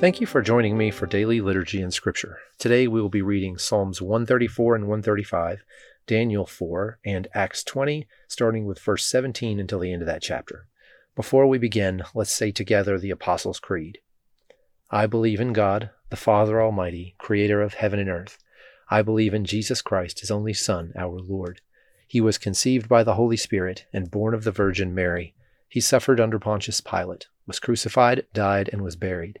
Thank you for joining me for daily liturgy and scripture. Today we will be reading Psalms 134 and 135, Daniel 4, and Acts 20, starting with verse 17 until the end of that chapter. Before we begin, let's say together the Apostles' Creed. I believe in God, the Father Almighty, creator of heaven and earth. I believe in Jesus Christ, his only Son, our Lord. He was conceived by the Holy Spirit and born of the Virgin Mary. He suffered under Pontius Pilate, was crucified, died, and was buried.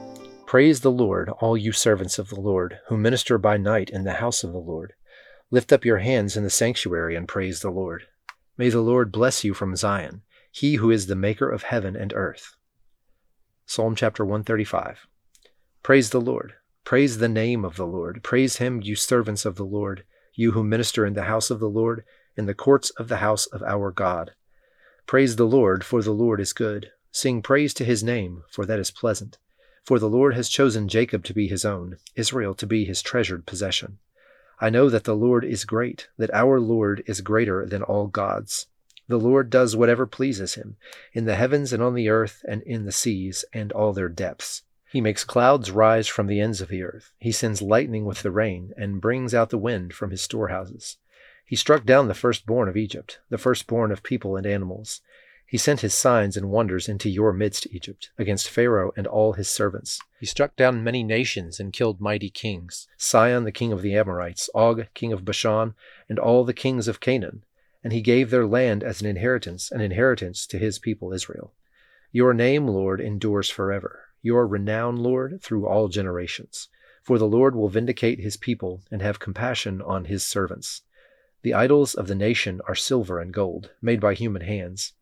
Praise the Lord, all you servants of the Lord, who minister by night in the house of the Lord. Lift up your hands in the sanctuary and praise the Lord. May the Lord bless you from Zion, he who is the maker of heaven and earth. Psalm chapter 135 Praise the Lord. Praise the name of the Lord. Praise him, you servants of the Lord, you who minister in the house of the Lord, in the courts of the house of our God. Praise the Lord, for the Lord is good. Sing praise to his name, for that is pleasant. For the Lord has chosen Jacob to be his own, Israel to be his treasured possession. I know that the Lord is great, that our Lord is greater than all gods. The Lord does whatever pleases him, in the heavens and on the earth and in the seas and all their depths. He makes clouds rise from the ends of the earth. He sends lightning with the rain, and brings out the wind from his storehouses. He struck down the firstborn of Egypt, the firstborn of people and animals. He sent his signs and wonders into your midst, Egypt, against Pharaoh and all his servants. He struck down many nations and killed mighty kings Sihon, the king of the Amorites, Og, king of Bashan, and all the kings of Canaan. And he gave their land as an inheritance, an inheritance to his people Israel. Your name, Lord, endures forever, your renown, Lord, through all generations. For the Lord will vindicate his people and have compassion on his servants. The idols of the nation are silver and gold, made by human hands.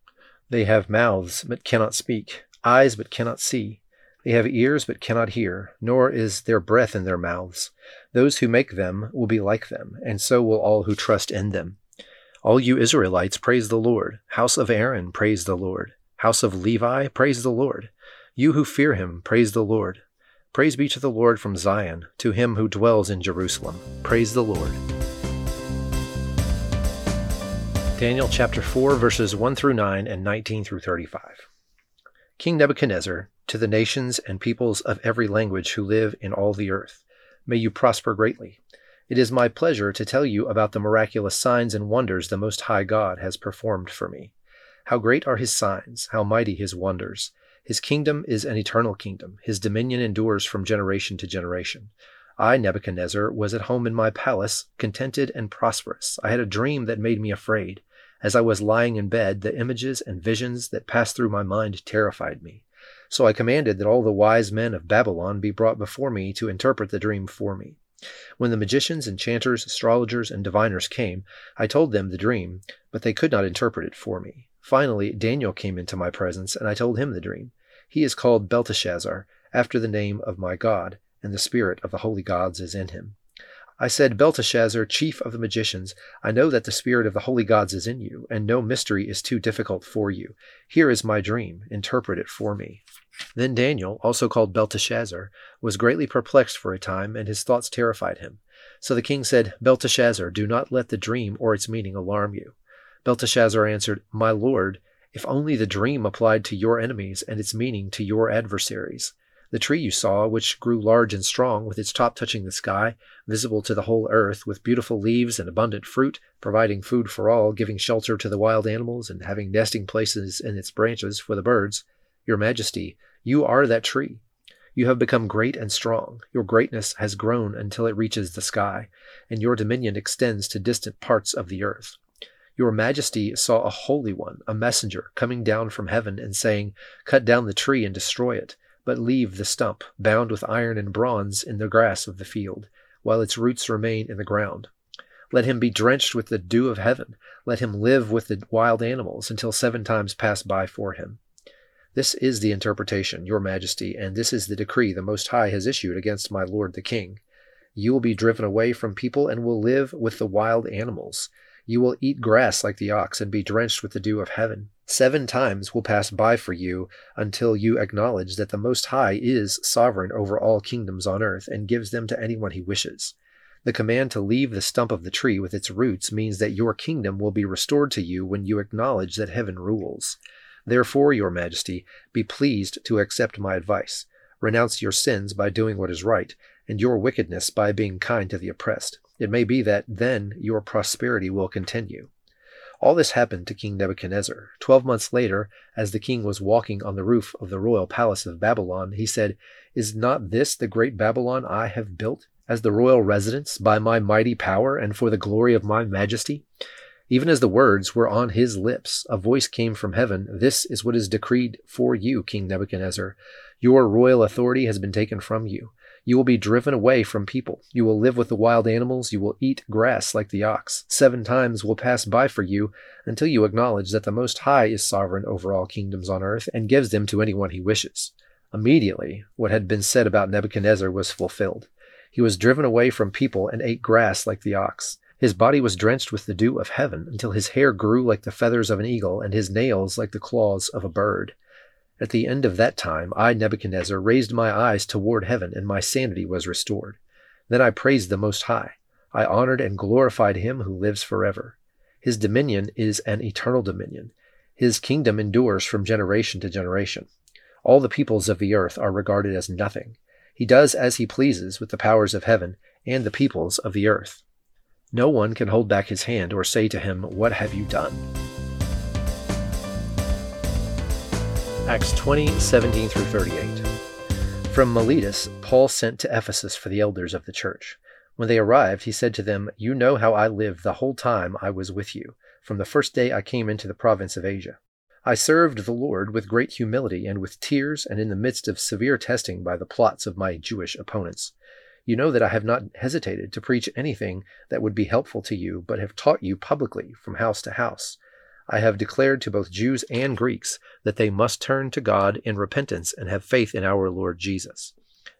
They have mouths, but cannot speak, eyes, but cannot see. They have ears, but cannot hear, nor is there breath in their mouths. Those who make them will be like them, and so will all who trust in them. All you Israelites, praise the Lord. House of Aaron, praise the Lord. House of Levi, praise the Lord. You who fear him, praise the Lord. Praise be to the Lord from Zion, to him who dwells in Jerusalem. Praise the Lord. Daniel chapter 4, verses 1 through 9 and 19 through 35. King Nebuchadnezzar, to the nations and peoples of every language who live in all the earth, may you prosper greatly. It is my pleasure to tell you about the miraculous signs and wonders the Most High God has performed for me. How great are his signs, how mighty his wonders. His kingdom is an eternal kingdom, his dominion endures from generation to generation. I, Nebuchadnezzar, was at home in my palace, contented and prosperous. I had a dream that made me afraid. As I was lying in bed, the images and visions that passed through my mind terrified me. So I commanded that all the wise men of Babylon be brought before me to interpret the dream for me. When the magicians, enchanters, astrologers, and diviners came, I told them the dream, but they could not interpret it for me. Finally, Daniel came into my presence, and I told him the dream. He is called Belteshazzar, after the name of my God, and the spirit of the holy gods is in him. I said, Belteshazzar, chief of the magicians, I know that the spirit of the holy gods is in you, and no mystery is too difficult for you. Here is my dream. Interpret it for me. Then Daniel, also called Belteshazzar, was greatly perplexed for a time, and his thoughts terrified him. So the king said, Belteshazzar, do not let the dream or its meaning alarm you. Belteshazzar answered, My lord, if only the dream applied to your enemies and its meaning to your adversaries. The tree you saw, which grew large and strong, with its top touching the sky, visible to the whole earth, with beautiful leaves and abundant fruit, providing food for all, giving shelter to the wild animals, and having nesting places in its branches for the birds, Your Majesty, you are that tree. You have become great and strong. Your greatness has grown until it reaches the sky, and your dominion extends to distant parts of the earth. Your Majesty saw a holy one, a messenger, coming down from heaven and saying, Cut down the tree and destroy it but leave the stump, bound with iron and bronze, in the grass of the field, while its roots remain in the ground. Let him be drenched with the dew of heaven. Let him live with the wild animals until seven times pass by for him. This is the interpretation, your majesty, and this is the decree the Most High has issued against my lord the king. You will be driven away from people and will live with the wild animals. You will eat grass like the ox and be drenched with the dew of heaven. Seven times will pass by for you until you acknowledge that the Most High is sovereign over all kingdoms on earth and gives them to anyone he wishes. The command to leave the stump of the tree with its roots means that your kingdom will be restored to you when you acknowledge that heaven rules. Therefore, Your Majesty, be pleased to accept my advice. Renounce your sins by doing what is right, and your wickedness by being kind to the oppressed. It may be that then your prosperity will continue. All this happened to King Nebuchadnezzar. Twelve months later, as the king was walking on the roof of the royal palace of Babylon, he said, Is not this the great Babylon I have built? as the royal residence by my mighty power and for the glory of my majesty? Even as the words were on his lips, a voice came from heaven This is what is decreed for you, King Nebuchadnezzar. Your royal authority has been taken from you. You will be driven away from people. You will live with the wild animals. You will eat grass like the ox. Seven times will pass by for you until you acknowledge that the Most High is sovereign over all kingdoms on earth and gives them to anyone he wishes. Immediately, what had been said about Nebuchadnezzar was fulfilled. He was driven away from people and ate grass like the ox. His body was drenched with the dew of heaven until his hair grew like the feathers of an eagle and his nails like the claws of a bird. At the end of that time, I, Nebuchadnezzar, raised my eyes toward heaven, and my sanity was restored. Then I praised the Most High. I honored and glorified him who lives forever. His dominion is an eternal dominion. His kingdom endures from generation to generation. All the peoples of the earth are regarded as nothing. He does as he pleases with the powers of heaven and the peoples of the earth. No one can hold back his hand or say to him, What have you done? Acts 20, 17 through 38. From Miletus, Paul sent to Ephesus for the elders of the church. When they arrived, he said to them, You know how I lived the whole time I was with you, from the first day I came into the province of Asia. I served the Lord with great humility and with tears and in the midst of severe testing by the plots of my Jewish opponents. You know that I have not hesitated to preach anything that would be helpful to you, but have taught you publicly from house to house. I have declared to both Jews and Greeks that they must turn to God in repentance and have faith in our Lord Jesus.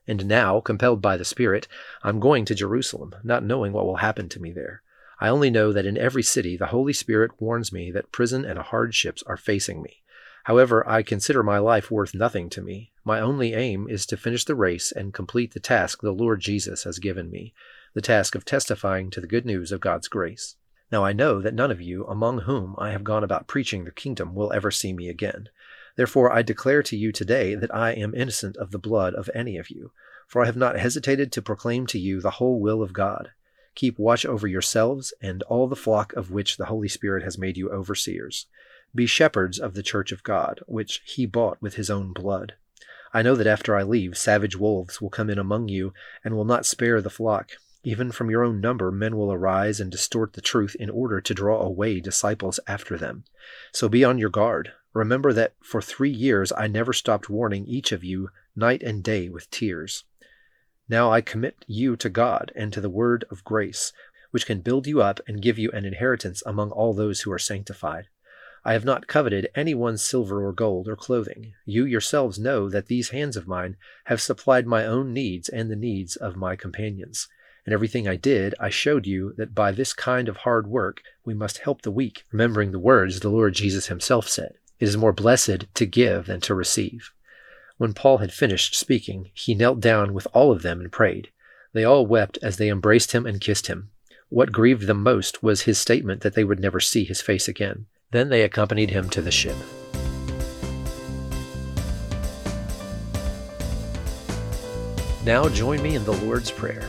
And now, compelled by the Spirit, I'm going to Jerusalem, not knowing what will happen to me there. I only know that in every city the Holy Spirit warns me that prison and hardships are facing me. However, I consider my life worth nothing to me. My only aim is to finish the race and complete the task the Lord Jesus has given me, the task of testifying to the good news of God's grace. Now I know that none of you among whom I have gone about preaching the kingdom will ever see me again. Therefore I declare to you today that I am innocent of the blood of any of you, for I have not hesitated to proclaim to you the whole will of God. Keep watch over yourselves and all the flock of which the Holy Spirit has made you overseers. Be shepherds of the church of God, which he bought with his own blood. I know that after I leave, savage wolves will come in among you and will not spare the flock. Even from your own number, men will arise and distort the truth in order to draw away disciples after them. So be on your guard. Remember that for three years I never stopped warning each of you night and day with tears. Now I commit you to God and to the word of grace, which can build you up and give you an inheritance among all those who are sanctified. I have not coveted anyone's silver or gold or clothing. You yourselves know that these hands of mine have supplied my own needs and the needs of my companions. In everything I did, I showed you that by this kind of hard work we must help the weak, remembering the words the Lord Jesus himself said It is more blessed to give than to receive. When Paul had finished speaking, he knelt down with all of them and prayed. They all wept as they embraced him and kissed him. What grieved them most was his statement that they would never see his face again. Then they accompanied him to the ship. Now join me in the Lord's Prayer.